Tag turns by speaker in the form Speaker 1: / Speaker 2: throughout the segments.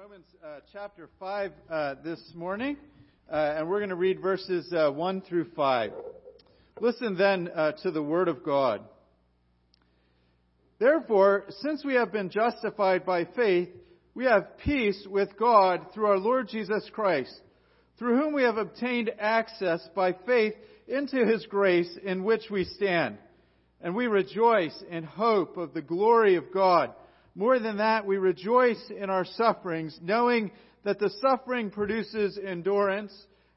Speaker 1: Romans uh, chapter 5 uh, this morning, uh, and we're going to read verses uh, 1 through 5. Listen then uh, to the Word of God. Therefore, since we have been justified by faith, we have peace with God through our Lord Jesus Christ, through whom we have obtained access by faith into His grace in which we stand. And we rejoice in hope of the glory of God. More than that, we rejoice in our sufferings, knowing that the suffering produces endurance,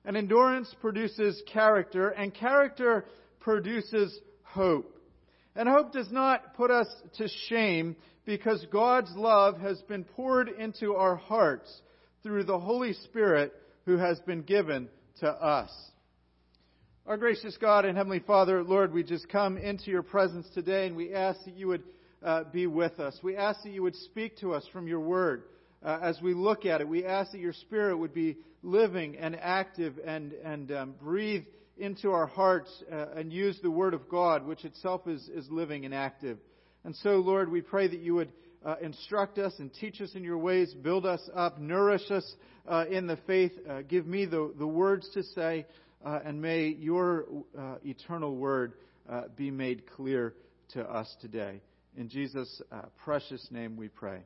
Speaker 1: and endurance produces character, and character produces hope. And hope does not put us to shame because God's love has been poured into our hearts through the Holy Spirit who has been given to us. Our gracious God and Heavenly Father, Lord, we just come into your presence today and we ask that you would uh, be with us. We ask that you would speak to us from your word uh, as we look at it. We ask that your spirit would be living and active and, and um, breathe into our hearts uh, and use the word of God, which itself is, is living and active. And so, Lord, we pray that you would uh, instruct us and teach us in your ways, build us up, nourish us uh, in the faith. Uh, give me the, the words to say, and may your eternal word be made clear to us today. In Jesus' uh, precious name we pray.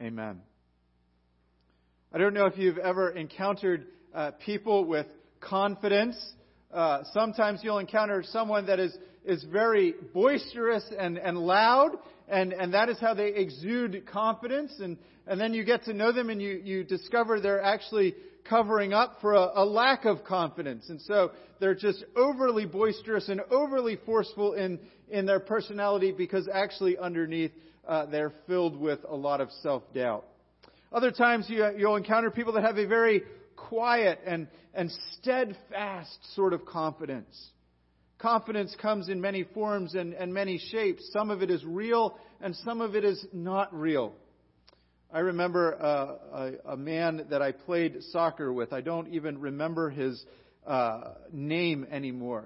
Speaker 1: Amen. I don't know if you've ever encountered uh, people with confidence. Uh, sometimes you'll encounter someone that is, is very boisterous and, and loud, and, and that is how they exude confidence. And, and then you get to know them and you, you discover they're actually covering up for a, a lack of confidence. And so they're just overly boisterous and overly forceful in, in their personality because actually underneath uh, they're filled with a lot of self doubt. Other times you, you'll encounter people that have a very quiet and, and steadfast sort of confidence. Confidence comes in many forms and, and many shapes. Some of it is real and some of it is not real. I remember uh, a, a, man that I played soccer with. I don't even remember his uh, name anymore.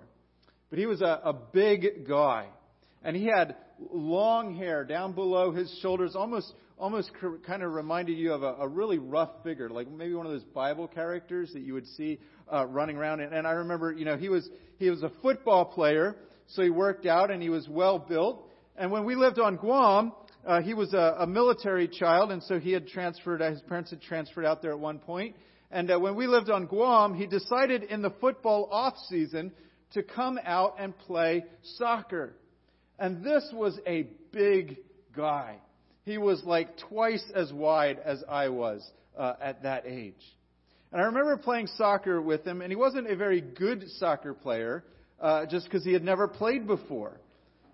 Speaker 1: But he was a, a big guy. And he had long hair down below his shoulders, almost almost kind of reminded you of a, a really rough figure, like maybe one of those Bible characters that you would see uh, running around. And, and I remember, you know, he was he was a football player, so he worked out and he was well built. And when we lived on Guam, uh, he was a, a military child, and so he had transferred. Uh, his parents had transferred out there at one point. And uh, when we lived on Guam, he decided in the football off season to come out and play soccer. And this was a big guy. He was like twice as wide as I was uh, at that age. And I remember playing soccer with him, and he wasn't a very good soccer player uh, just because he had never played before.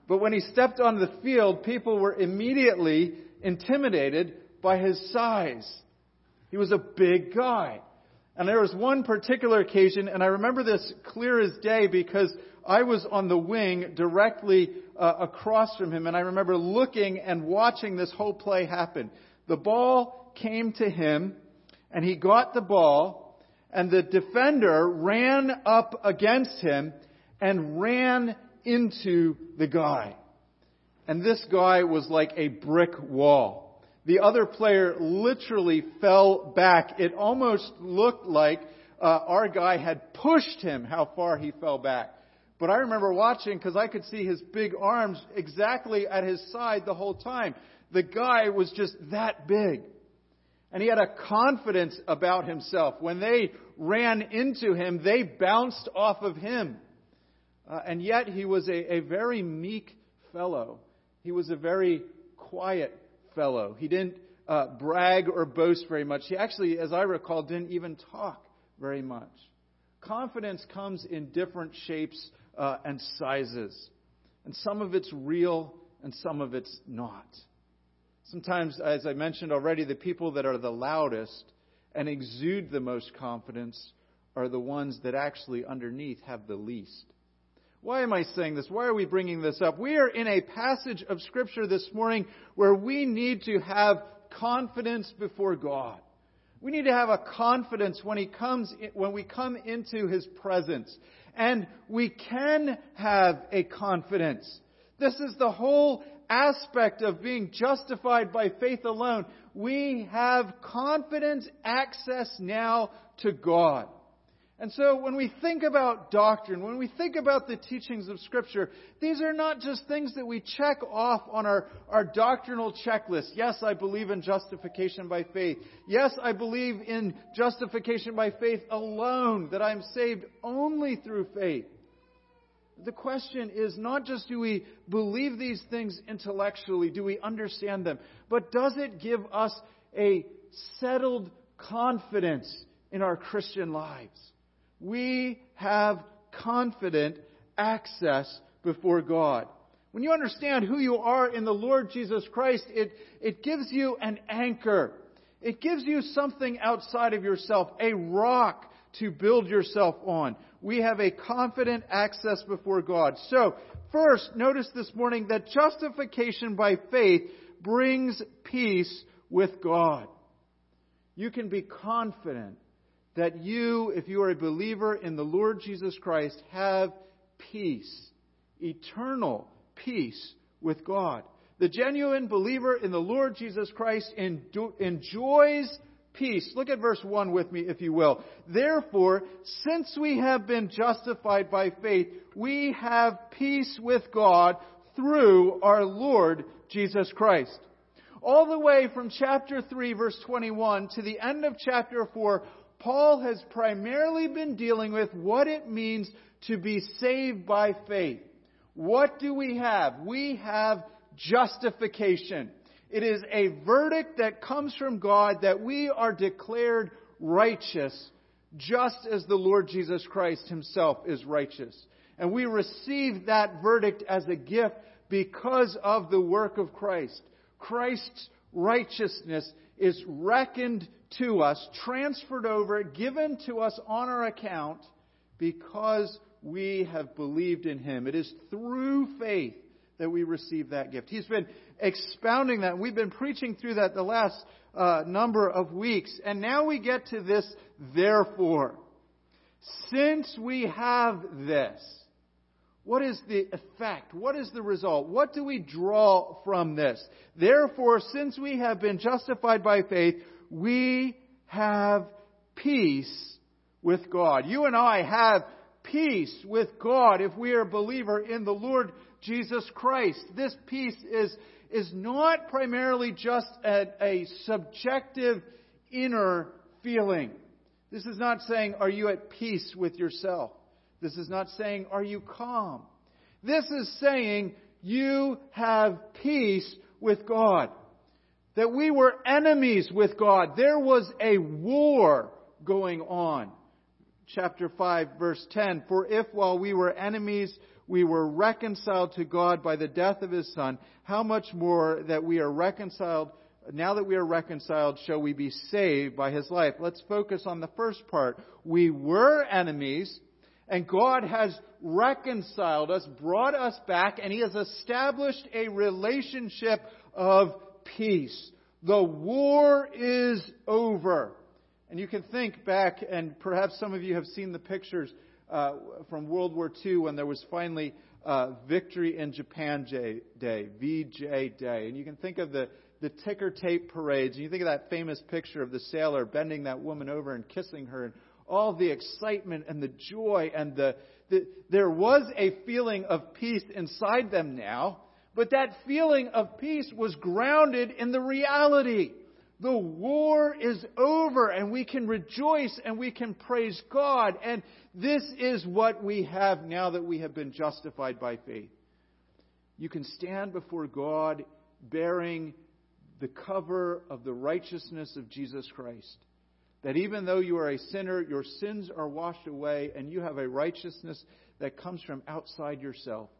Speaker 1: But when he stepped on the field, people were immediately intimidated by his size. He was a big guy. And there was one particular occasion, and I remember this clear as day because I was on the wing directly uh, across from him, and I remember looking and watching this whole play happen. The ball came to him, and he got the ball, and the defender ran up against him and ran into the guy. And this guy was like a brick wall the other player literally fell back. It almost looked like uh, our guy had pushed him how far he fell back. But I remember watching because I could see his big arms exactly at his side the whole time. The guy was just that big. And he had a confidence about himself. When they ran into him, they bounced off of him. Uh, and yet he was a, a very meek fellow. He was a very quiet fellow. He didn't uh, brag or boast very much. He actually, as I recall, didn't even talk very much. Confidence comes in different shapes uh, and sizes. And some of it's real and some of it's not. Sometimes, as I mentioned already, the people that are the loudest and exude the most confidence are the ones that actually underneath have the least. Why am I saying this? Why are we bringing this up? We are in a passage of Scripture this morning where we need to have confidence before God. We need to have a confidence when he comes when we come into his presence. And we can have a confidence. This is the whole aspect of being justified by faith alone, we have confident access now to God. And so when we think about doctrine, when we think about the teachings of Scripture, these are not just things that we check off on our, our doctrinal checklist. Yes, I believe in justification by faith. Yes, I believe in justification by faith alone, that I'm saved only through faith. The question is not just do we believe these things intellectually, do we understand them, but does it give us a settled confidence in our Christian lives? We have confident access before God. When you understand who you are in the Lord Jesus Christ, it, it gives you an anchor. It gives you something outside of yourself, a rock to build yourself on. We have a confident access before God. So, first, notice this morning that justification by faith brings peace with God. You can be confident that you, if you are a believer in the Lord Jesus Christ, have peace, eternal peace with God. The genuine believer in the Lord Jesus Christ enjoys peace. Look at verse 1 with me, if you will. Therefore, since we have been justified by faith, we have peace with God through our Lord Jesus Christ. All the way from chapter 3, verse 21 to the end of chapter 4, Paul has primarily been dealing with what it means to be saved by faith. What do we have? We have justification. It is a verdict that comes from God that we are declared righteous just as the Lord Jesus Christ himself is righteous. And we receive that verdict as a gift because of the work of Christ. Christ's righteousness is reckoned to us, transferred over, given to us on our account because we have believed in Him. It is through faith that we receive that gift. He's been expounding that. We've been preaching through that the last uh, number of weeks. And now we get to this, therefore. Since we have this, what is the effect? What is the result? What do we draw from this? Therefore, since we have been justified by faith, we have peace with God. You and I have peace with God if we are a believer in the Lord Jesus Christ. This peace is, is not primarily just a, a subjective inner feeling. This is not saying, are you at peace with yourself? This is not saying, Are you calm? This is saying, You have peace with God. That we were enemies with God. There was a war going on. Chapter 5, verse 10 For if while we were enemies, we were reconciled to God by the death of his Son, how much more that we are reconciled, now that we are reconciled, shall we be saved by his life? Let's focus on the first part. We were enemies, and God has reconciled us, brought us back, and He has established a relationship of peace. The war is over. And you can think back, and perhaps some of you have seen the pictures uh, from World War II when there was finally uh, Victory in Japan Day, VJ Day. And you can think of the, the ticker tape parades, and you think of that famous picture of the sailor bending that woman over and kissing her, and all the excitement and the joy and the, the, there was a feeling of peace inside them now, but that feeling of peace was grounded in the reality. The war is over and we can rejoice and we can praise God. And this is what we have now that we have been justified by faith. You can stand before God bearing the cover of the righteousness of Jesus Christ. That even though you are a sinner, your sins are washed away, and you have a righteousness that comes from outside yourself,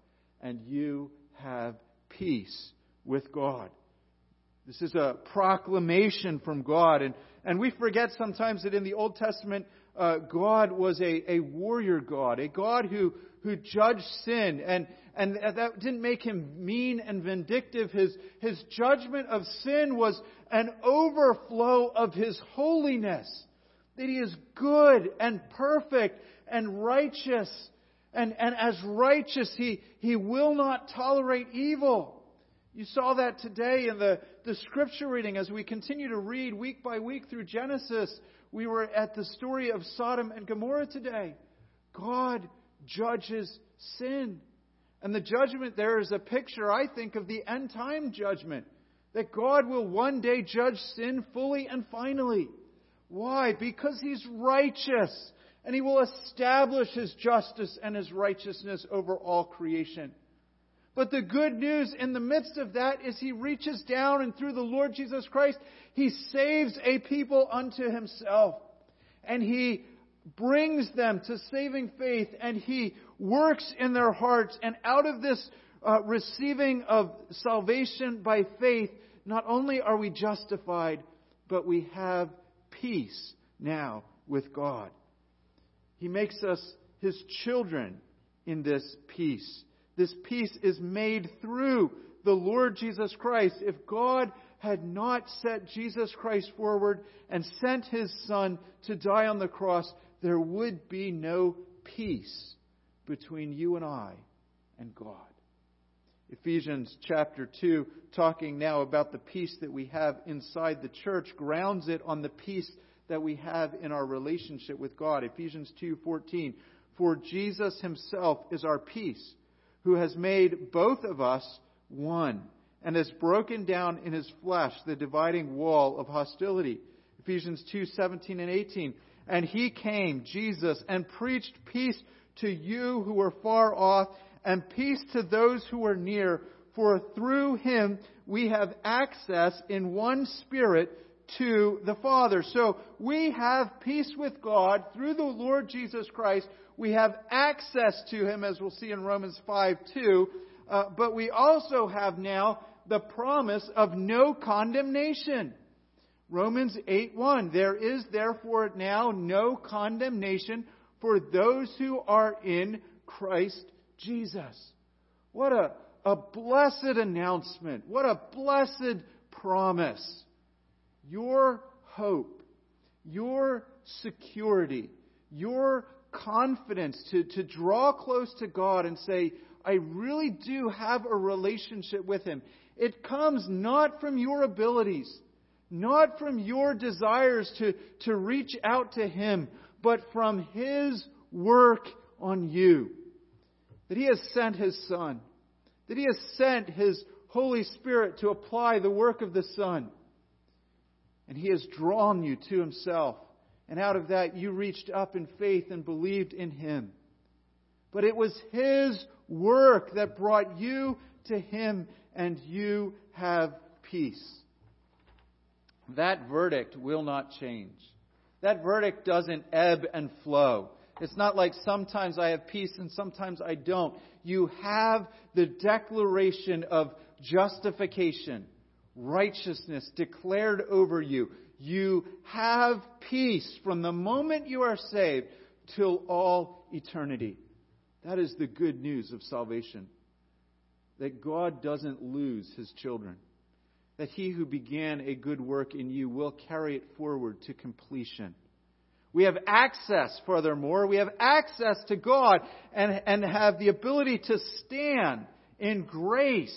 Speaker 1: and you have peace with God. This is a proclamation from God. And, and we forget sometimes that in the Old Testament, uh, God was a, a warrior God, a God who, who judged sin. And, and that didn't make him mean and vindictive. His, his judgment of sin was an overflow of his holiness. That he is good and perfect and righteous. And, and as righteous, he, he will not tolerate evil. You saw that today in the, the scripture reading as we continue to read week by week through Genesis. We were at the story of Sodom and Gomorrah today. God judges sin. And the judgment there is a picture, I think, of the end time judgment. That God will one day judge sin fully and finally. Why? Because He's righteous. And He will establish His justice and His righteousness over all creation. But the good news in the midst of that is He reaches down and through the Lord Jesus Christ, He saves a people unto Himself. And He brings them to saving faith and He works in their hearts. And out of this uh, receiving of salvation by faith, not only are we justified, but we have peace now with God. He makes us His children in this peace. This peace is made through the Lord Jesus Christ. If God had not set Jesus Christ forward and sent His Son to die on the cross, there would be no peace between you and I and God. Ephesians chapter 2, talking now about the peace that we have inside the church, grounds it on the peace that we have in our relationship with God. Ephesians 2:14 For Jesus himself is our peace, who has made both of us one and has broken down in his flesh the dividing wall of hostility. Ephesians 2:17 and 18 and he came, Jesus, and preached peace to you who were far off, and peace to those who are near. For through him we have access in one spirit to the Father. So we have peace with God through the Lord Jesus Christ. We have access to him, as we'll see in Romans 5 2. Uh, but we also have now the promise of no condemnation. Romans 8:1 There is therefore now no condemnation for those who are in Christ Jesus. What a, a blessed announcement. What a blessed promise. Your hope, your security, your confidence to, to draw close to God and say, I really do have a relationship with Him. It comes not from your abilities not from your desires to, to reach out to Him, but from His work on you. That He has sent His Son. That He has sent His Holy Spirit to apply the work of the Son. And He has drawn you to Himself. And out of that, you reached up in faith and believed in Him. But it was His work that brought you to Him, and you have peace. That verdict will not change. That verdict doesn't ebb and flow. It's not like sometimes I have peace and sometimes I don't. You have the declaration of justification, righteousness declared over you. You have peace from the moment you are saved till all eternity. That is the good news of salvation. That God doesn't lose his children that he who began a good work in you will carry it forward to completion. We have access, furthermore, we have access to God and, and have the ability to stand in grace.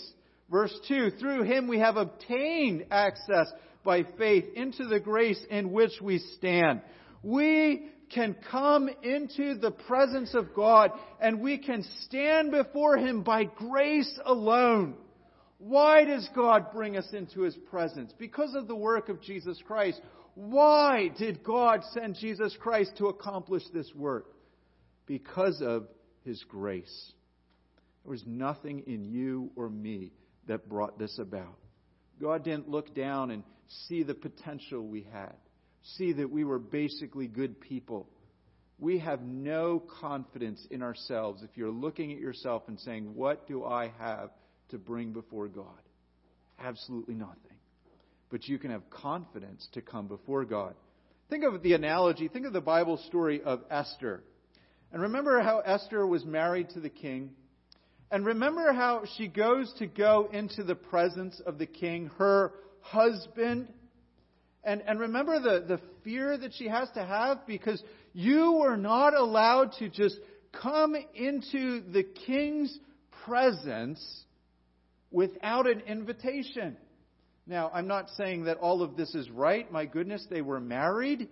Speaker 1: Verse 2 Through him we have obtained access by faith into the grace in which we stand. We can come into the presence of God and we can stand before him by grace alone. Why does God bring us into His presence? Because of the work of Jesus Christ. Why did God send Jesus Christ to accomplish this work? Because of His grace. There was nothing in you or me that brought this about. God didn't look down and see the potential we had, see that we were basically good people. We have no confidence in ourselves if you're looking at yourself and saying, What do I have to bring before God? Absolutely nothing. But you can have confidence to come before God. Think of the analogy, think of the Bible story of Esther. And remember how Esther was married to the king? And remember how she goes to go into the presence of the king, her husband? And, and remember the, the fear that she has to have because you were not allowed to just come into the king's presence without an invitation. Now, I'm not saying that all of this is right. My goodness, they were married.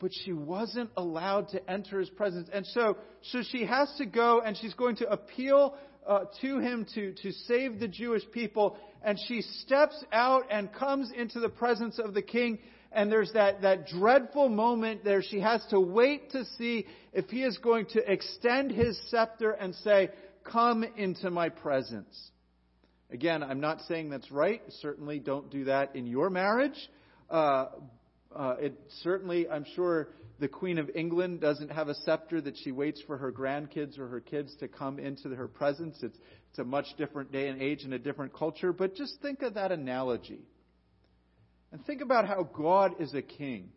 Speaker 1: But she wasn't allowed to enter his presence. And so, so she has to go and she's going to appeal uh, to him to, to save the Jewish people. And she steps out and comes into the presence of the king. And there's that, that dreadful moment there. She has to wait to see if he is going to extend his scepter and say, Come into my presence. Again, I'm not saying that's right. Certainly don't do that in your marriage. Uh, uh, it certainly, I'm sure, the Queen of England doesn't have a scepter that she waits for her grandkids or her kids to come into her presence. It's, it's a much different day and age and a different culture. But just think of that analogy. And think about how God is a king.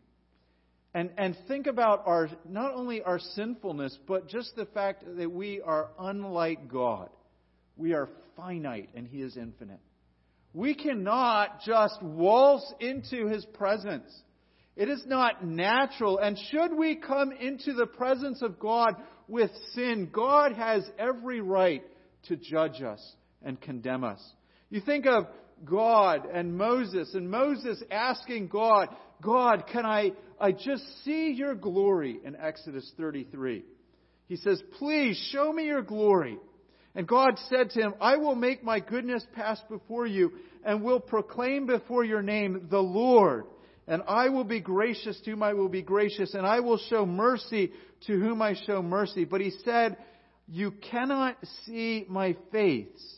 Speaker 1: And, and think about our, not only our sinfulness, but just the fact that we are unlike God. We are finite and He is infinite. We cannot just waltz into His presence. It is not natural. And should we come into the presence of God with sin, God has every right to judge us and condemn us. You think of God and Moses, and Moses asking God, God, can I, I just see your glory in Exodus 33? He says, Please show me your glory. And God said to him, I will make my goodness pass before you and will proclaim before your name the Lord. And I will be gracious to whom I will be gracious, and I will show mercy to whom I show mercy. But he said, You cannot see my face,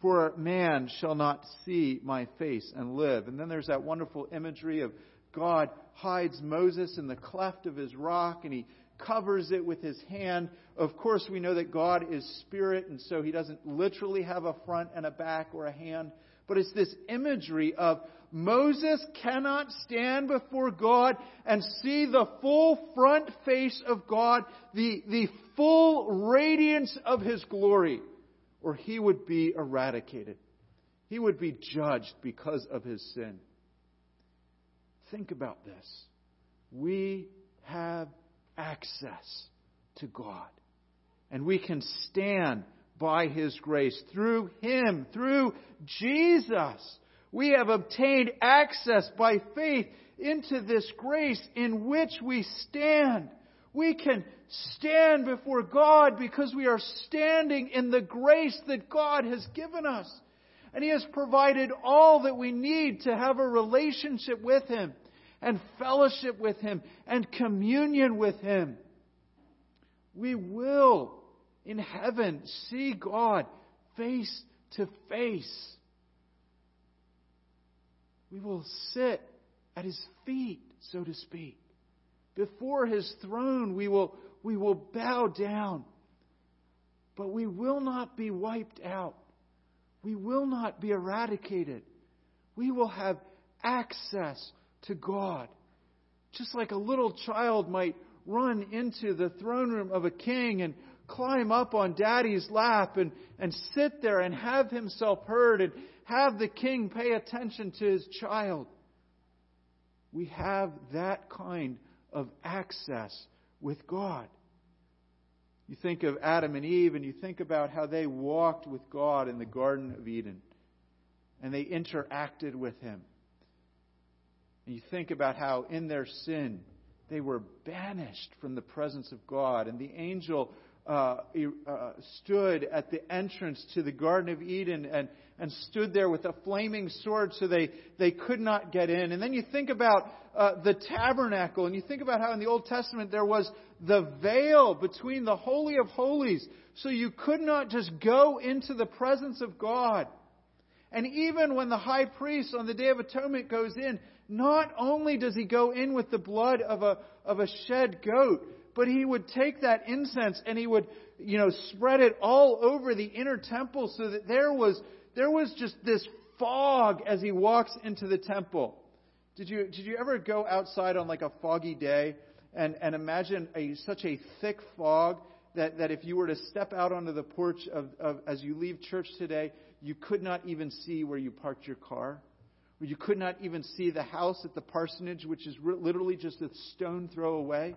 Speaker 1: for man shall not see my face and live. And then there's that wonderful imagery of God hides Moses in the cleft of his rock, and he covers it with his hand. Of course, we know that God is spirit, and so he doesn't literally have a front and a back or a hand. But it's this imagery of Moses cannot stand before God and see the full front face of God, the, the full radiance of his glory, or he would be eradicated. He would be judged because of his sin. Think about this. We have access to God. And we can stand by His grace. Through Him, through Jesus, we have obtained access by faith into this grace in which we stand. We can stand before God because we are standing in the grace that God has given us. And He has provided all that we need to have a relationship with Him and fellowship with Him and communion with Him. We will in heaven see God face to face. We will sit at His feet, so to speak. Before His throne, we will, we will bow down. But we will not be wiped out. We will not be eradicated. We will have access to God. Just like a little child might run into the throne room of a king and climb up on daddy's lap and, and sit there and have himself heard and have the king pay attention to his child. We have that kind of access with God. You think of Adam and Eve and you think about how they walked with God in the Garden of Eden and they interacted with Him. And you think about how in their sin they were banished from the presence of God. And the angel uh, uh, stood at the entrance to the Garden of Eden and, and stood there with a flaming sword so they, they could not get in. And then you think about uh, the tabernacle, and you think about how in the Old Testament there was the veil between the Holy of Holies, so you could not just go into the presence of God. And even when the high priest on the Day of Atonement goes in, not only does he go in with the blood of a, of a shed goat, but he would take that incense and he would, you know, spread it all over the inner temple so that there was, there was just this fog as he walks into the temple. Did you, did you ever go outside on like a foggy day and, and imagine a, such a thick fog that, that if you were to step out onto the porch of, of, as you leave church today, you could not even see where you parked your car? where you could not even see the house at the parsonage, which is literally just a stone throw away.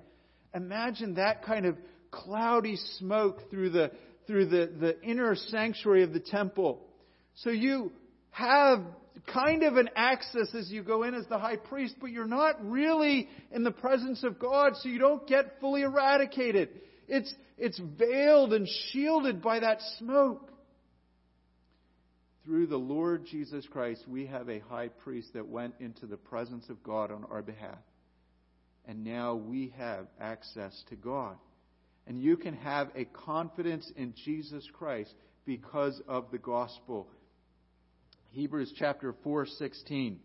Speaker 1: Imagine that kind of cloudy smoke through the, through the, the inner sanctuary of the temple. So you have kind of an access as you go in as the high priest, but you're not really in the presence of God, so you don't get fully eradicated. It's, it's veiled and shielded by that smoke. Through the Lord Jesus Christ, we have a high priest that went into the presence of God on our behalf. And now we have access to God. And you can have a confidence in Jesus Christ because of the gospel. Hebrews chapter 4:16.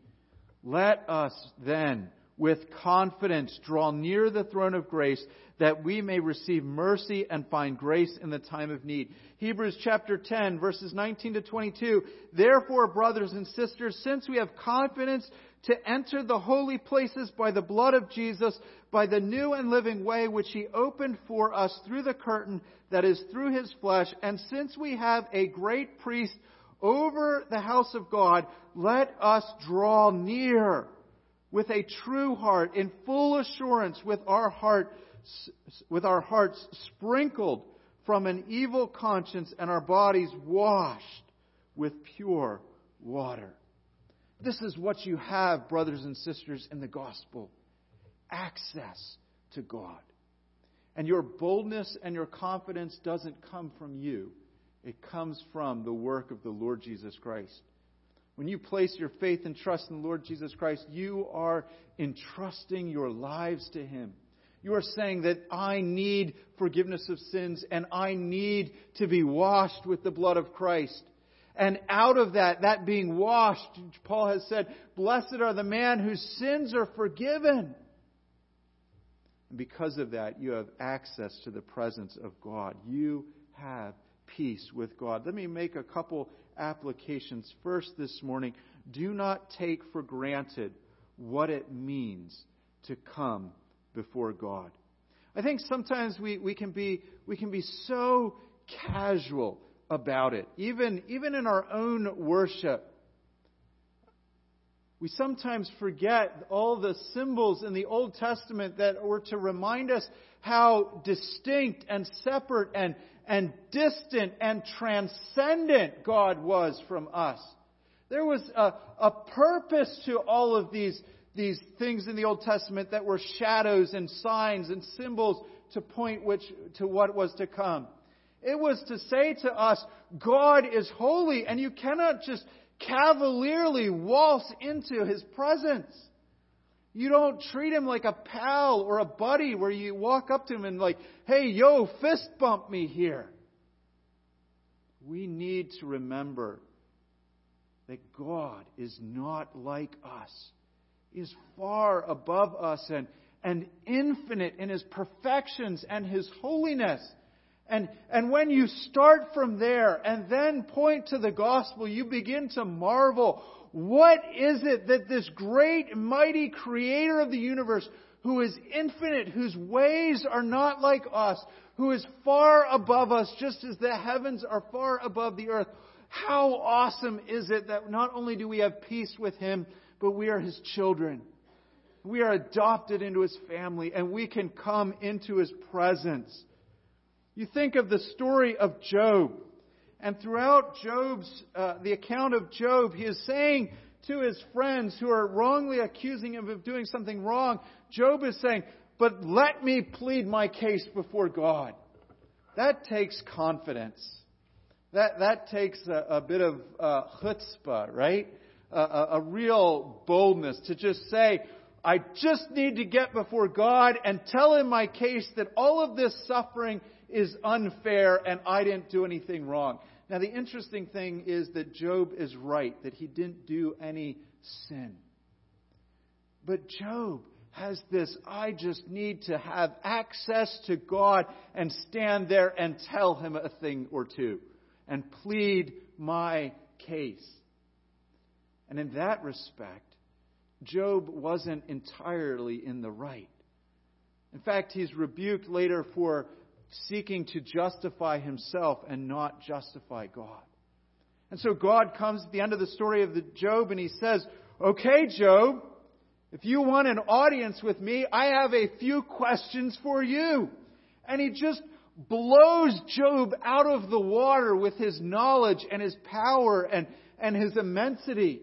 Speaker 1: Let us then with confidence draw near the throne of grace that we may receive mercy and find grace in the time of need. Hebrews chapter 10 verses 19 to 22. Therefore, brothers and sisters, since we have confidence to enter the holy places by the blood of Jesus, by the new and living way which he opened for us through the curtain that is through his flesh, and since we have a great priest over the house of God, let us draw near with a true heart, in full assurance, with our heart, with our hearts sprinkled from an evil conscience and our bodies washed with pure water. This is what you have, brothers and sisters, in the gospel access to God. And your boldness and your confidence doesn't come from you, it comes from the work of the Lord Jesus Christ. When you place your faith and trust in the Lord Jesus Christ, you are entrusting your lives to Him. You are saying that I need forgiveness of sins and I need to be washed with the blood of Christ. And out of that, that being washed, Paul has said, Blessed are the man whose sins are forgiven. And because of that, you have access to the presence of God. You have peace with God. Let me make a couple applications. First, this morning, do not take for granted what it means to come before God. I think sometimes we, we, can, be, we can be so casual about it, even, even in our own worship. We sometimes forget all the symbols in the Old Testament that were to remind us how distinct and separate and, and distant and transcendent God was from us. There was a, a purpose to all of these, these things in the Old Testament that were shadows and signs and symbols to point which, to what was to come. It was to say to us, God is holy and you cannot just cavalierly waltz into His presence. You don't treat him like a pal or a buddy where you walk up to him and like, hey, yo, fist bump me here. We need to remember that God is not like us. He is far above us and, and infinite in his perfections and his holiness. And, and when you start from there and then point to the gospel, you begin to marvel what is it that this great, mighty creator of the universe, who is infinite, whose ways are not like us, who is far above us, just as the heavens are far above the earth, how awesome is it that not only do we have peace with him, but we are his children. We are adopted into his family and we can come into his presence. You think of the story of Job. And throughout Job's, uh, the account of Job, he is saying to his friends who are wrongly accusing him of doing something wrong, Job is saying, but let me plead my case before God. That takes confidence. That, that takes a, a bit of uh, chutzpah, right? A, a, a real boldness to just say, I just need to get before God and tell him my case that all of this suffering is unfair and I didn't do anything wrong. Now, the interesting thing is that Job is right, that he didn't do any sin. But Job has this I just need to have access to God and stand there and tell him a thing or two and plead my case. And in that respect, Job wasn't entirely in the right. In fact, he's rebuked later for seeking to justify himself and not justify God. And so God comes at the end of the story of the Job and he says, Okay, Job, if you want an audience with me, I have a few questions for you. And he just blows Job out of the water with his knowledge and his power and, and his immensity.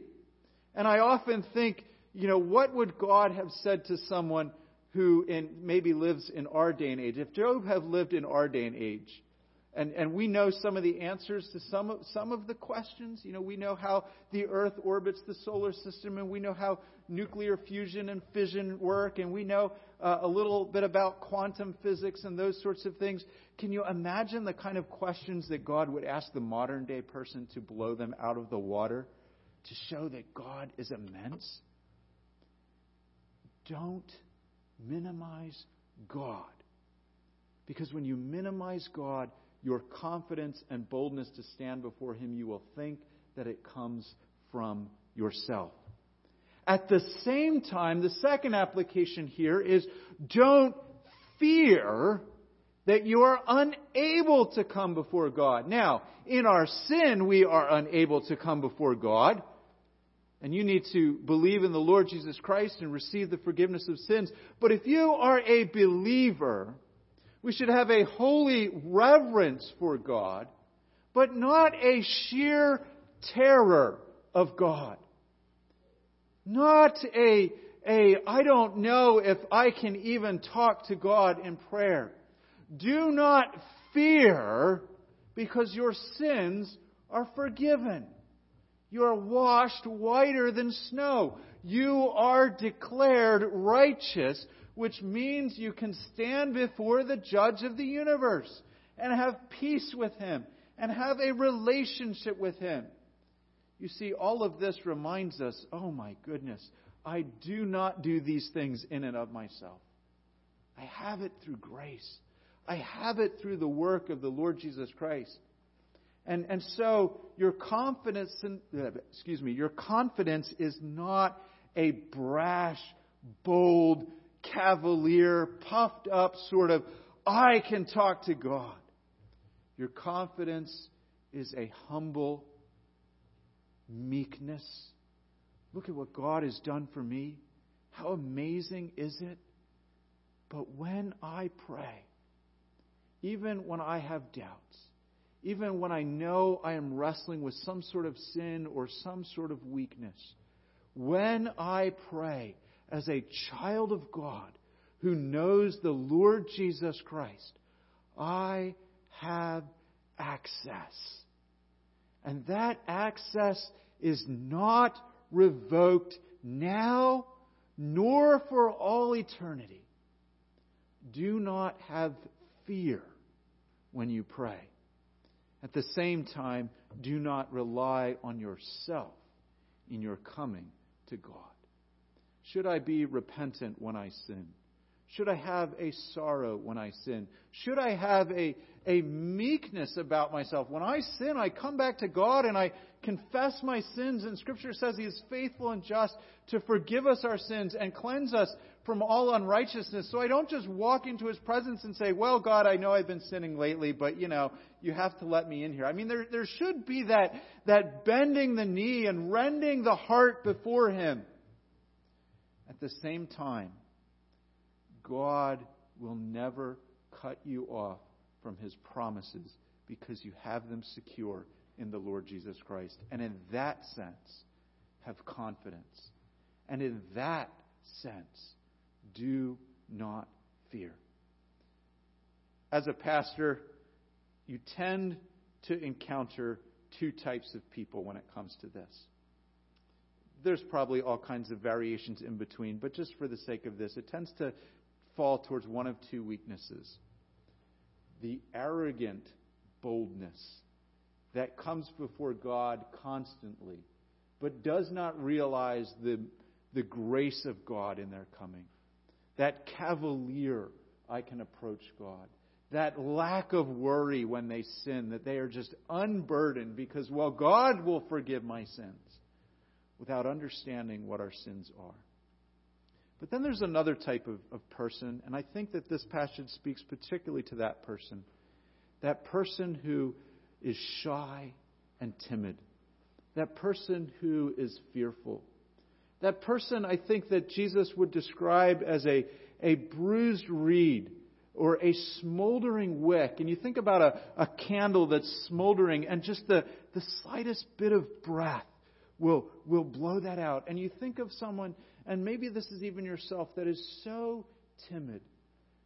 Speaker 1: And I often think, you know, what would God have said to someone who in, maybe lives in our day and age? If Job had lived in our day and age, and, and we know some of the answers to some of, some of the questions. You know, we know how the Earth orbits the solar system, and we know how nuclear fusion and fission work, and we know uh, a little bit about quantum physics and those sorts of things. Can you imagine the kind of questions that God would ask the modern day person to blow them out of the water to show that God is immense? Don't minimize God. Because when you minimize God, your confidence and boldness to stand before Him, you will think that it comes from yourself. At the same time, the second application here is don't fear that you are unable to come before God. Now, in our sin, we are unable to come before God. And you need to believe in the Lord Jesus Christ and receive the forgiveness of sins. But if you are a believer, we should have a holy reverence for God, but not a sheer terror of God. Not a, a, I don't know if I can even talk to God in prayer. Do not fear because your sins are forgiven. You are washed whiter than snow. You are declared righteous which means you can stand before the judge of the universe and have peace with him and have a relationship with him. You see, all of this reminds us oh my goodness, I do not do these things in and of myself. I have it through grace. I have it through the work of the Lord Jesus Christ. And, and so your confidence, in, uh, excuse me, your confidence is not a brash, bold, cavalier, puffed up sort of, I can talk to God. Your confidence is a humble meekness. Look at what God has done for me. How amazing is it? But when I pray, even when I have doubts, even when I know I am wrestling with some sort of sin or some sort of weakness, when I pray, as a child of God who knows the Lord Jesus Christ, I have access. And that access is not revoked now nor for all eternity. Do not have fear when you pray. At the same time, do not rely on yourself in your coming to God. Should I be repentant when I sin? Should I have a sorrow when I sin? Should I have a, a meekness about myself? When I sin, I come back to God and I confess my sins, and Scripture says He is faithful and just to forgive us our sins and cleanse us from all unrighteousness. So I don't just walk into His presence and say, Well, God, I know I've been sinning lately, but you know, you have to let me in here. I mean, there, there should be that, that bending the knee and rending the heart before Him. At the same time, God will never cut you off from his promises because you have them secure in the Lord Jesus Christ. And in that sense, have confidence. And in that sense, do not fear. As a pastor, you tend to encounter two types of people when it comes to this there's probably all kinds of variations in between, but just for the sake of this, it tends to fall towards one of two weaknesses the arrogant boldness that comes before God constantly, but does not realize the, the grace of God in their coming. That cavalier, I can approach God. That lack of worry when they sin, that they are just unburdened because, well, God will forgive my sins without understanding what our sins are. But then there's another type of, of person, and I think that this passage speaks particularly to that person. That person who is shy and timid. That person who is fearful. That person I think that Jesus would describe as a, a bruised reed or a smoldering wick, and you think about a, a candle that's smoldering, and just the, the slightest bit of breath will, will blow that out. And you think of someone, and maybe this is even yourself, that is so timid,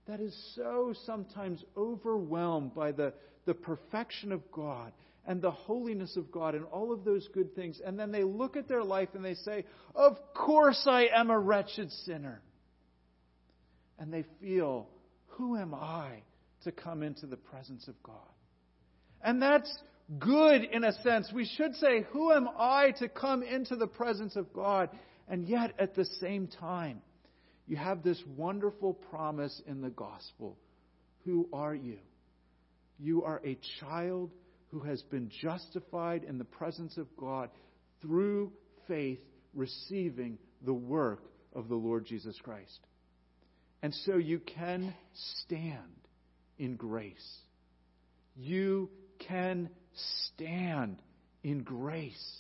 Speaker 1: that is so sometimes overwhelmed by the, the perfection of God and the holiness of God and all of those good things. And then they look at their life and they say, Of course I am a wretched sinner. And they feel, Who am I to come into the presence of God? And that's good in a sense. We should say, Who am I to come into the presence of God? And yet, at the same time, you have this wonderful promise in the gospel. Who are you? You are a child who has been justified in the presence of God through faith, receiving the work of the Lord Jesus Christ. And so you can stand in grace. You can stand in grace.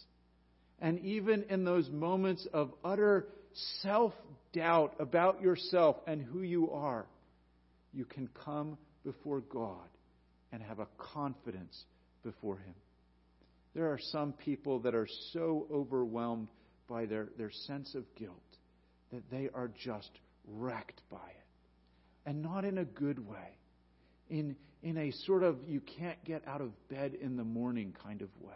Speaker 1: And even in those moments of utter self doubt about yourself and who you are, you can come before God and have a confidence before Him. There are some people that are so overwhelmed by their, their sense of guilt that they are just wrecked by it. And not in a good way, in, in a sort of you can't get out of bed in the morning kind of way.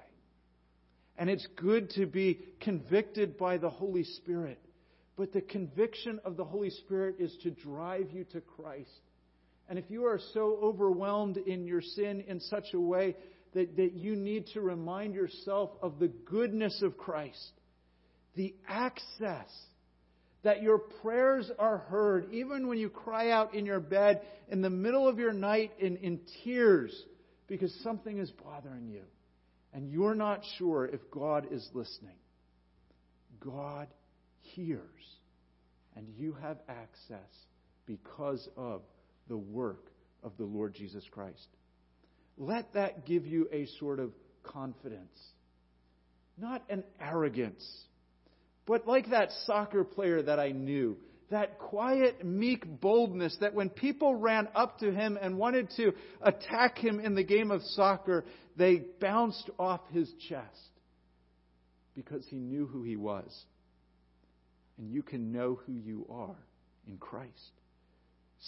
Speaker 1: And it's good to be convicted by the Holy Spirit. But the conviction of the Holy Spirit is to drive you to Christ. And if you are so overwhelmed in your sin in such a way that, that you need to remind yourself of the goodness of Christ, the access that your prayers are heard, even when you cry out in your bed in the middle of your night in, in tears because something is bothering you and you're not sure if God is listening. God hears, and you have access because of the work of the Lord Jesus Christ. Let that give you a sort of confidence, not an arrogance but like that soccer player that I knew, that quiet, meek boldness that when people ran up to him and wanted to attack him in the game of soccer, they bounced off his chest because he knew who he was. And you can know who you are in Christ.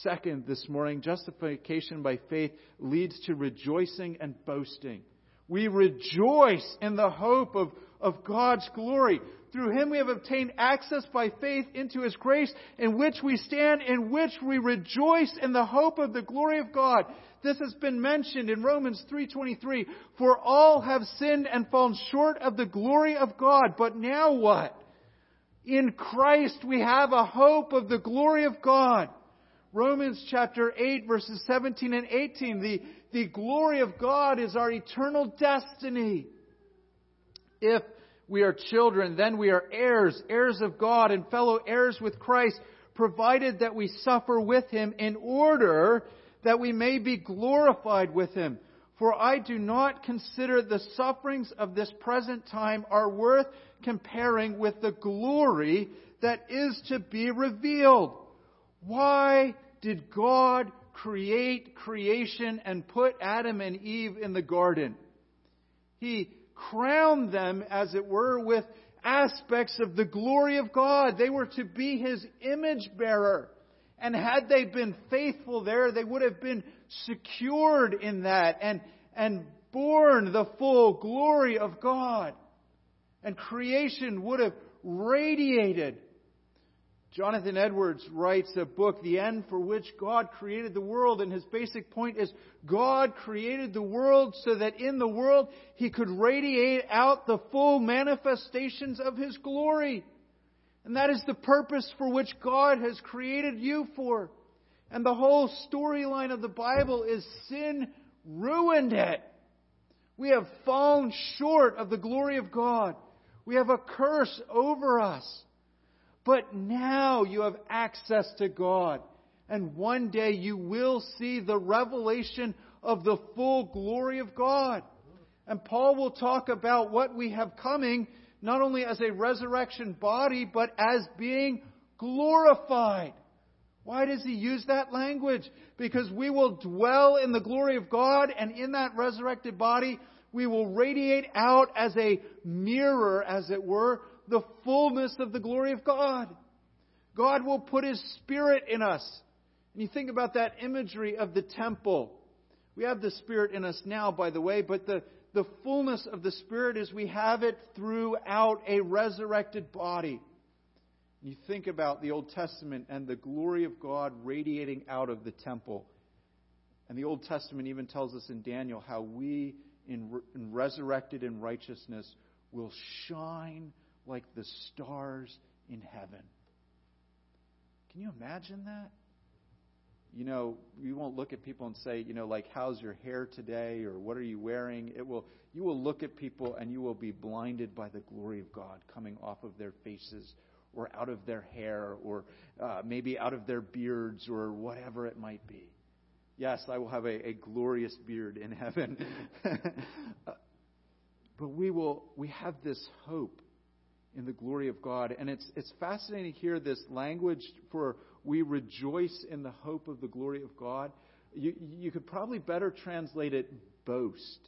Speaker 1: Second, this morning, justification by faith leads to rejoicing and boasting. We rejoice in the hope of, of God's glory. Through him we have obtained access by faith into his grace, in which we stand, in which we rejoice in the hope of the glory of God. This has been mentioned in Romans 3:23, for all have sinned and fallen short of the glory of God. But now what? In Christ we have a hope of the glory of God. Romans chapter 8 verses 17 and 18, the, the glory of God is our eternal destiny. If we are children, then we are heirs, heirs of God and fellow heirs with Christ, provided that we suffer with him in order that we may be glorified with him. For I do not consider the sufferings of this present time are worth comparing with the glory that is to be revealed. Why did God create creation and put Adam and Eve in the garden? He crowned them, as it were, with aspects of the glory of God. They were to be His image bearer. And had they been faithful there, they would have been secured in that and, and borne the full glory of God. And creation would have radiated Jonathan Edwards writes a book, The End for Which God Created the World, and his basic point is God created the world so that in the world he could radiate out the full manifestations of his glory. And that is the purpose for which God has created you for. And the whole storyline of the Bible is sin ruined it. We have fallen short of the glory of God. We have a curse over us. But now you have access to God. And one day you will see the revelation of the full glory of God. And Paul will talk about what we have coming, not only as a resurrection body, but as being glorified. Why does he use that language? Because we will dwell in the glory of God, and in that resurrected body, we will radiate out as a mirror, as it were, the fullness of the glory of God. God will put His Spirit in us. And you think about that imagery of the temple. We have the Spirit in us now, by the way, but the, the fullness of the Spirit is we have it throughout a resurrected body. And You think about the Old Testament and the glory of God radiating out of the temple. And the Old Testament even tells us in Daniel how we, in, in resurrected in righteousness, will shine like the stars in heaven. Can you imagine that? You know, you won't look at people and say, you know, like, how's your hair today or what are you wearing? It will, you will look at people and you will be blinded by the glory of God coming off of their faces or out of their hair or uh, maybe out of their beards or whatever it might be. Yes, I will have a, a glorious beard in heaven. but we will, we have this hope in the glory of God. And it's, it's fascinating to hear this language for we rejoice in the hope of the glory of God. You, you could probably better translate it boast.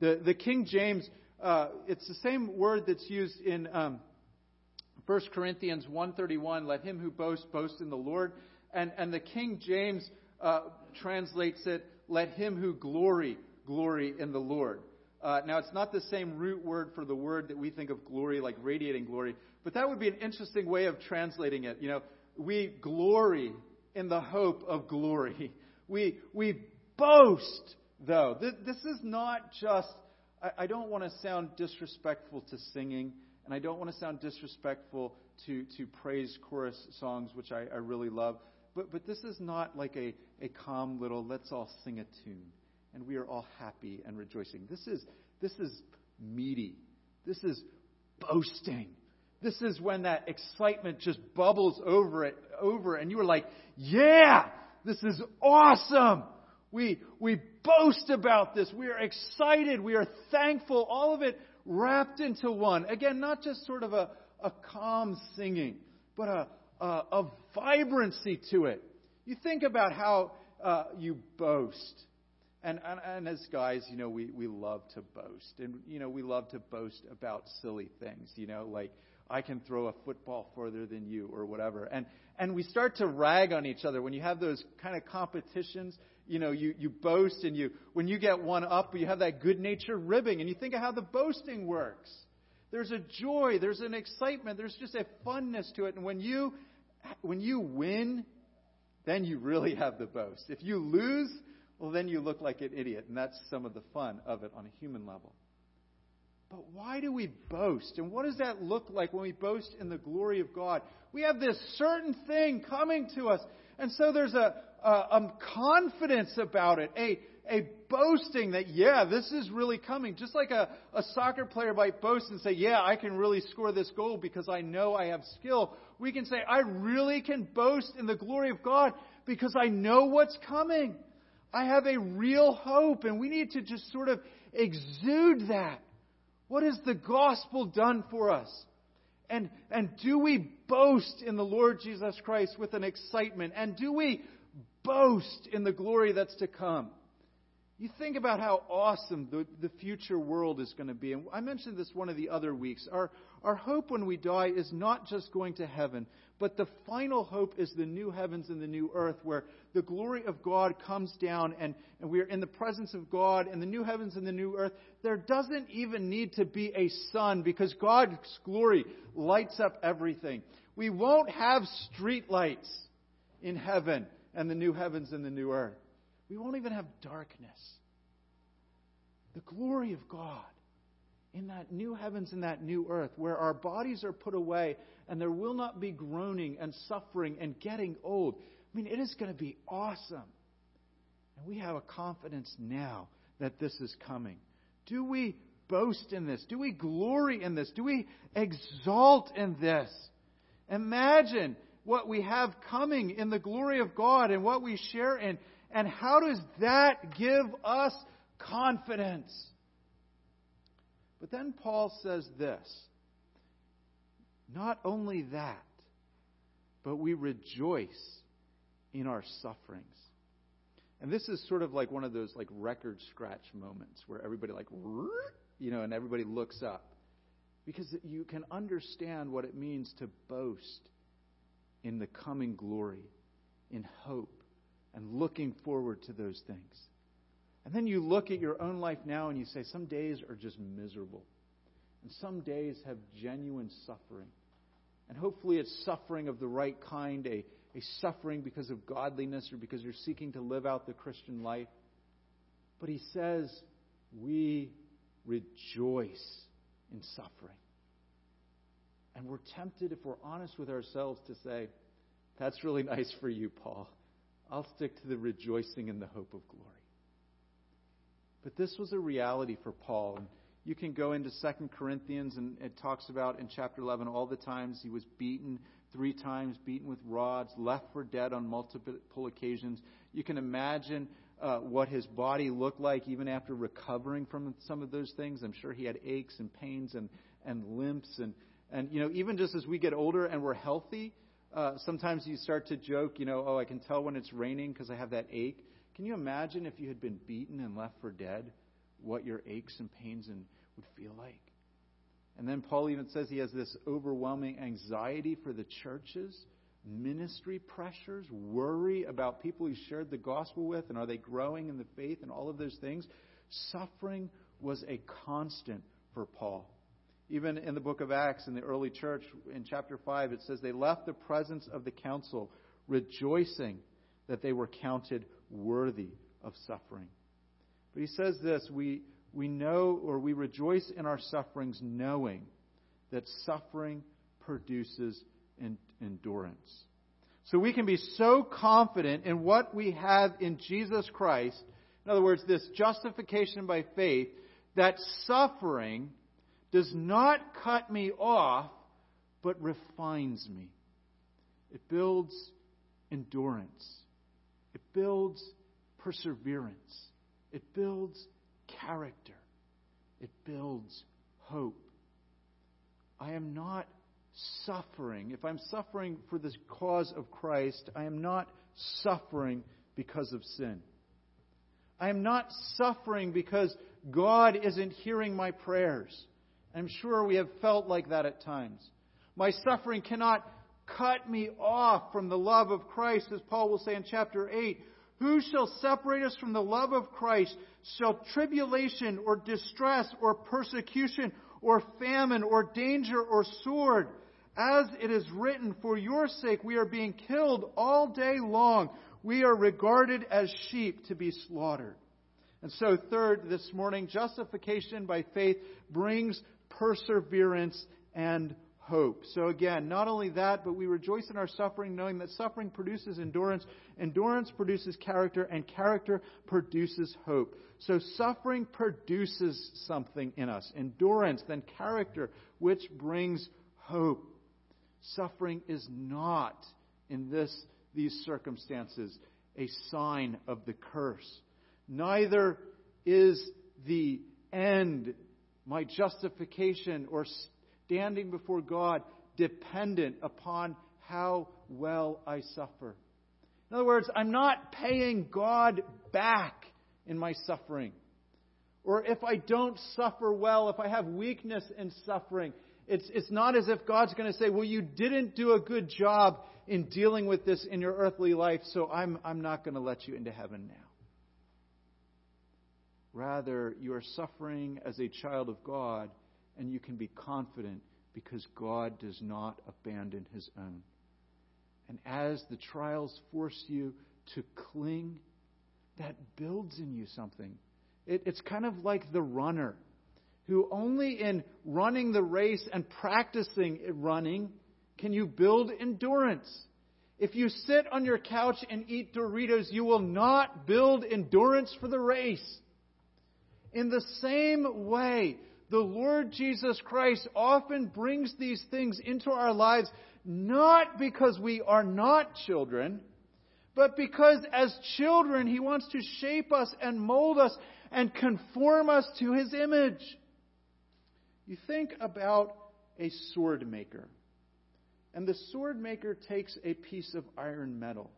Speaker 1: The, the King James, uh, it's the same word that's used in um, 1 Corinthians 1.31, let him who boasts boast in the Lord. And, and the King James uh, translates it, let him who glory, glory in the Lord. Uh, now, it's not the same root word for the word that we think of glory, like radiating glory, but that would be an interesting way of translating it. You know, we glory in the hope of glory. We, we boast, though. This, this is not just, I, I don't want to sound disrespectful to singing, and I don't want to sound disrespectful to, to praise chorus songs, which I, I really love. But, but this is not like a, a calm little, let's all sing a tune and we are all happy and rejoicing. This is, this is meaty. This is boasting. This is when that excitement just bubbles over it, over, and you are like, yeah, this is awesome. We, we boast about this. We are excited. We are thankful. All of it wrapped into one. Again, not just sort of a, a calm singing, but a, a, a vibrancy to it. You think about how uh, you boast. And, and, and, as guys, you know, we, we love to boast. And, you know, we love to boast about silly things, you know, like, I can throw a football further than you or whatever. And, and we start to rag on each other. When you have those kind of competitions, you know, you, you boast and you, when you get one up, you have that good natured ribbing and you think of how the boasting works. There's a joy, there's an excitement, there's just a funness to it. And when you, when you win, then you really have the boast. If you lose, well, then you look like an idiot. And that's some of the fun of it on a human level. But why do we boast? And what does that look like when we boast in the glory of God? We have this certain thing coming to us. And so there's a, a, a confidence about it, a, a boasting that, yeah, this is really coming. Just like a, a soccer player might boast and say, yeah, I can really score this goal because I know I have skill. We can say, I really can boast in the glory of God because I know what's coming. I have a real hope, and we need to just sort of exude that. What has the gospel done for us? And, and do we boast in the Lord Jesus Christ with an excitement? And do we boast in the glory that's to come? You think about how awesome the, the future world is going to be. And I mentioned this one of the other weeks. Our, our hope when we die is not just going to heaven, but the final hope is the new heavens and the new earth, where the glory of God comes down and, and we are in the presence of God and the new heavens and the new earth. There doesn't even need to be a sun because God's glory lights up everything. We won't have street lights in heaven and the new heavens and the new earth. We won't even have darkness. The glory of God in that new heavens and that new earth, where our bodies are put away and there will not be groaning and suffering and getting old. I mean, it is going to be awesome. And we have a confidence now that this is coming. Do we boast in this? Do we glory in this? Do we exalt in this? Imagine what we have coming in the glory of God and what we share in. And how does that give us confidence? But then Paul says this not only that, but we rejoice in our sufferings. And this is sort of like one of those like record scratch moments where everybody like you know and everybody looks up because you can understand what it means to boast in the coming glory, in hope, and looking forward to those things. And then you look at your own life now and you say, some days are just miserable. And some days have genuine suffering. And hopefully it's suffering of the right kind, a, a suffering because of godliness or because you're seeking to live out the Christian life. But he says, we rejoice in suffering. And we're tempted, if we're honest with ourselves, to say, That's really nice for you, Paul. I'll stick to the rejoicing in the hope of glory. But this was a reality for Paul. And you can go into 2 Corinthians, and it talks about in chapter 11 all the times he was beaten three times, beaten with rods, left for dead on multiple occasions. You can imagine uh, what his body looked like even after recovering from some of those things. I'm sure he had aches and pains and, and limps. And, and, you know, even just as we get older and we're healthy, uh, sometimes you start to joke, you know, oh, I can tell when it's raining because I have that ache. Can you imagine if you had been beaten and left for dead, what your aches and pains and would feel like? And then Paul even says he has this overwhelming anxiety for the churches, ministry pressures, worry about people he shared the gospel with, and are they growing in the faith, and all of those things. Suffering was a constant for Paul. Even in the book of Acts, in the early church, in chapter 5, it says they left the presence of the council rejoicing that they were counted worthy of suffering. But he says this we, we know or we rejoice in our sufferings, knowing that suffering produces endurance. So we can be so confident in what we have in Jesus Christ, in other words, this justification by faith, that suffering does not cut me off, but refines me. It builds endurance. It builds perseverance. It builds character. It builds hope. I am not suffering. If I'm suffering for the cause of Christ, I am not suffering because of sin. I am not suffering because God isn't hearing my prayers. I'm sure we have felt like that at times. My suffering cannot cut me off from the love of Christ, as Paul will say in chapter 8. Who shall separate us from the love of Christ? Shall tribulation or distress or persecution or famine or danger or sword? As it is written, For your sake we are being killed all day long. We are regarded as sheep to be slaughtered. And so, third, this morning, justification by faith brings perseverance, and hope. So again, not only that, but we rejoice in our suffering, knowing that suffering produces endurance, endurance produces character, and character produces hope. So suffering produces something in us endurance, then character, which brings hope. Suffering is not, in this, these circumstances, a sign of the curse. Neither is the end my justification or standing before God dependent upon how well I suffer. In other words, I'm not paying God back in my suffering. Or if I don't suffer well, if I have weakness in suffering, it's, it's not as if God's going to say, Well, you didn't do a good job in dealing with this in your earthly life, so I'm, I'm not going to let you into heaven now. Rather, you are suffering as a child of God, and you can be confident because God does not abandon his own. And as the trials force you to cling, that builds in you something. It, it's kind of like the runner who only in running the race and practicing running can you build endurance. If you sit on your couch and eat Doritos, you will not build endurance for the race. In the same way, the Lord Jesus Christ often brings these things into our lives not because we are not children, but because as children, He wants to shape us and mold us and conform us to His image. You think about a sword maker. And the sword maker takes a piece of iron metal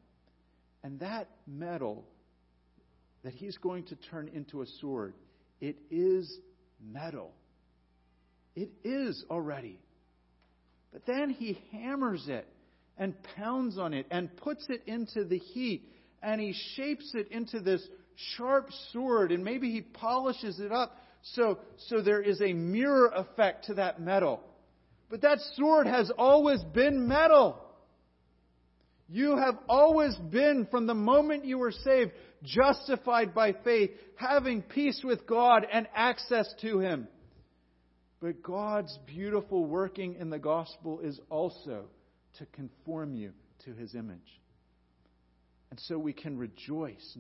Speaker 1: And that metal that he's going to turn into a sword, it is metal. It is already. But then he hammers it and pounds on it and puts it into the heat and he shapes it into this sharp sword and maybe he polishes it up so, so there is a mirror effect to that metal. But that sword has always been metal. You have always been, from the moment you were saved, justified by faith, having peace with God and access to Him. But God's beautiful working in the gospel is also to conform you to His image. And so we can rejoice,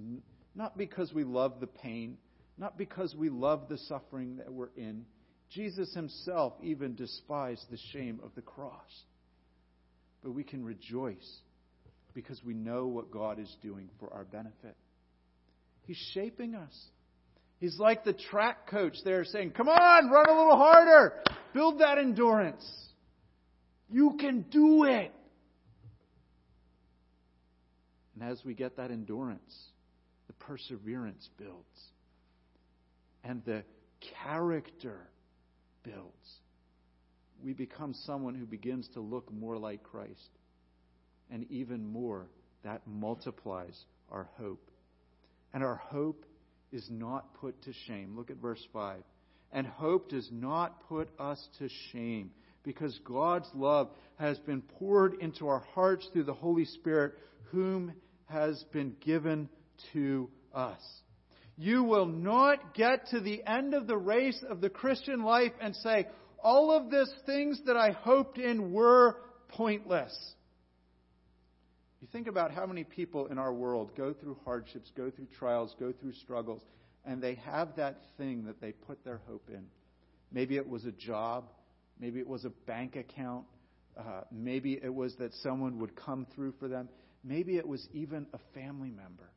Speaker 1: not because we love the pain, not because we love the suffering that we're in. Jesus himself even despised the shame of the cross. But we can rejoice because we know what God is doing for our benefit. He's shaping us. He's like the track coach there saying, Come on, run a little harder. Build that endurance. You can do it. And as we get that endurance, the perseverance builds and the character builds. We become someone who begins to look more like Christ. And even more, that multiplies our hope. And our hope is not put to shame. Look at verse 5. And hope does not put us to shame because God's love has been poured into our hearts through the Holy Spirit, whom has been given to us. You will not get to the end of the race of the Christian life and say, all of these things that I hoped in were pointless. You think about how many people in our world go through hardships, go through trials, go through struggles, and they have that thing that they put their hope in. Maybe it was a job, maybe it was a bank account, uh, maybe it was that someone would come through for them, maybe it was even a family member.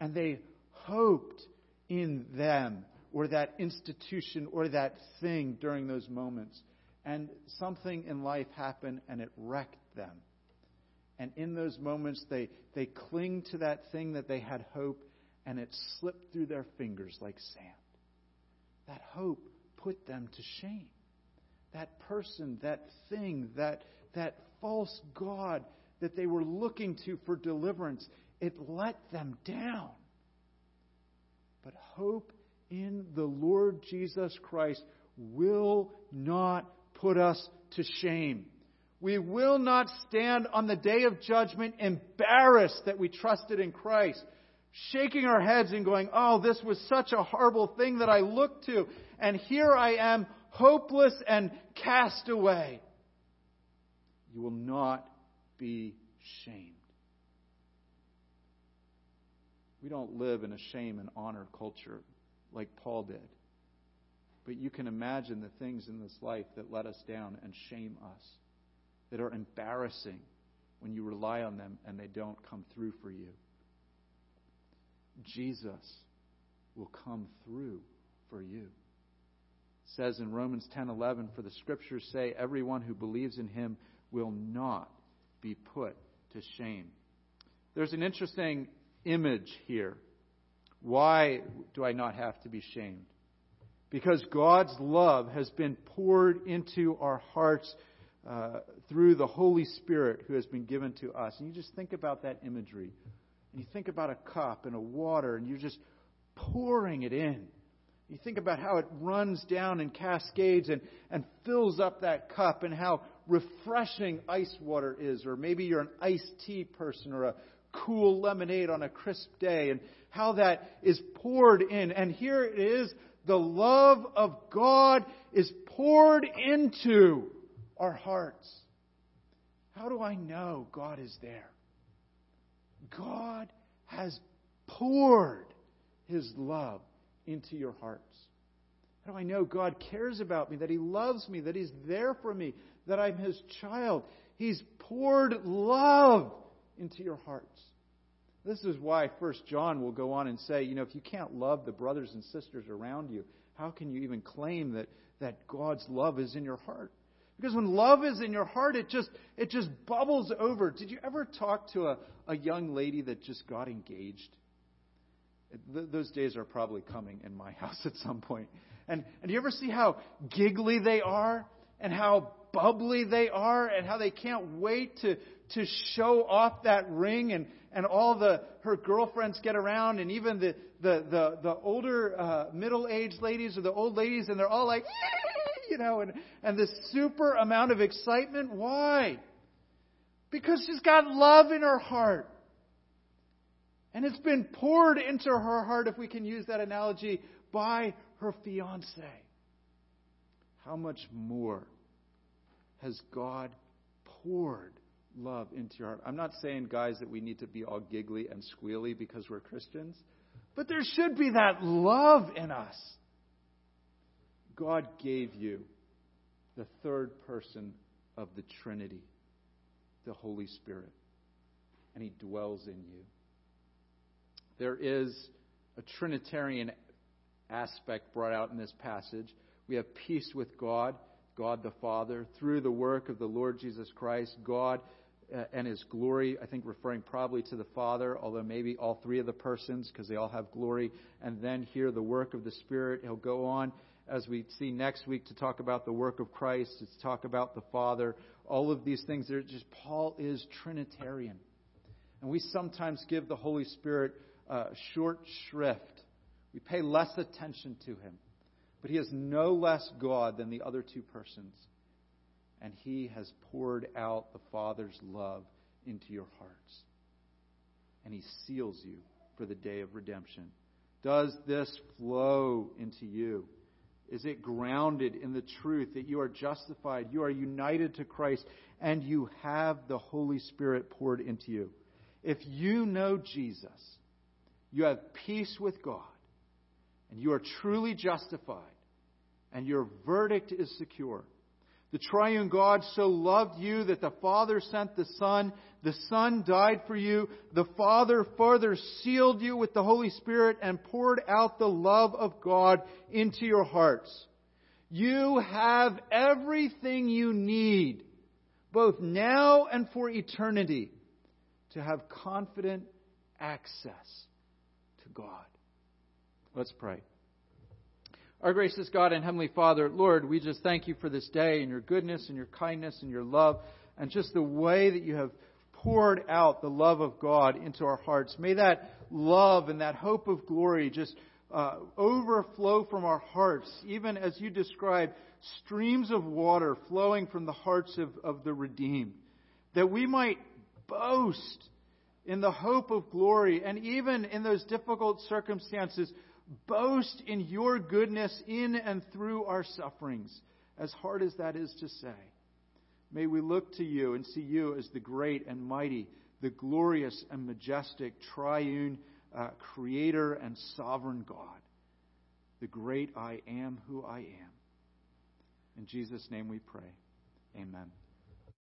Speaker 1: And they hoped in them or that institution or that thing during those moments. And something in life happened and it wrecked them. And in those moments, they, they cling to that thing that they had hope and it slipped through their fingers like sand. That hope put them to shame. That person, that thing, that, that false God that they were looking to for deliverance, it let them down. But hope in the Lord Jesus Christ will not put us to shame. We will not stand on the day of judgment embarrassed that we trusted in Christ, shaking our heads and going, Oh, this was such a horrible thing that I looked to, and here I am, hopeless and cast away. You will not be shamed. We don't live in a shame and honor culture like Paul did. But you can imagine the things in this life that let us down and shame us, that are embarrassing when you rely on them and they don't come through for you. Jesus will come through for you. It says in Romans 10:11 for the scriptures say everyone who believes in him will not be put to shame. There's an interesting image here. Why do I not have to be shamed? Because God's love has been poured into our hearts uh, through the Holy Spirit who has been given to us. And you just think about that imagery. And you think about a cup and a water, and you're just pouring it in. You think about how it runs down and cascades and, and fills up that cup, and how refreshing ice water is. Or maybe you're an iced tea person or a cool lemonade on a crisp day and how that is poured in. And here it is the love of God is poured into our hearts. How do I know God is there? God has poured His love into your hearts. How do I know God cares about me, that He loves me, that He's there for me, that I'm His child? He's poured love into your hearts. This is why First John will go on and say, you know, if you can't love the brothers and sisters around you, how can you even claim that, that God's love is in your heart? Because when love is in your heart, it just it just bubbles over. Did you ever talk to a, a young lady that just got engaged? Th- those days are probably coming in my house at some point. And, and do you ever see how giggly they are and how bubbly they are and how they can't wait to, to show off that ring and, and all the her girlfriends get around and even the the the, the older uh, middle aged ladies or the old ladies and they're all like you know and and this super amount of excitement why because she's got love in her heart and it's been poured into her heart if we can use that analogy by her fiance. How much more has God poured love into your heart? I'm not saying, guys, that we need to be all giggly and squealy because we're Christians, but there should be that love in us. God gave you the third person of the Trinity, the Holy Spirit, and He dwells in you. There is a Trinitarian aspect brought out in this passage. We have peace with God, God the Father, through the work of the Lord Jesus Christ, God uh, and His glory, I think referring probably to the Father, although maybe all three of the persons, because they all have glory, and then here the work of the Spirit. He'll go on, as we see next week, to talk about the work of Christ, to talk about the Father. All of these things, they're just, Paul is Trinitarian. And we sometimes give the Holy Spirit uh, short shrift we pay less attention to him. But he is no less God than the other two persons. And he has poured out the Father's love into your hearts. And he seals you for the day of redemption. Does this flow into you? Is it grounded in the truth that you are justified, you are united to Christ, and you have the Holy Spirit poured into you? If you know Jesus, you have peace with God and you are truly justified, and your verdict is secure. The triune God so loved you that the Father sent the Son. The Son died for you. The Father further sealed you with the Holy Spirit and poured out the love of God into your hearts. You have everything you need, both now and for eternity, to have confident access to God. Let's pray. Our gracious God and Heavenly Father, Lord, we just thank you for this day and your goodness and your kindness and your love and just the way that you have poured out the love of God into our hearts. May that love and that hope of glory just uh, overflow from our hearts, even as you describe streams of water flowing from the hearts of, of the redeemed, that we might boast in the hope of glory and even in those difficult circumstances boast in your goodness in and through our sufferings, as hard as that is to say. May we look to you and see you as the great and mighty, the glorious and majestic, triune uh, creator and sovereign God, the great I am who I am. In Jesus' name we pray. Amen.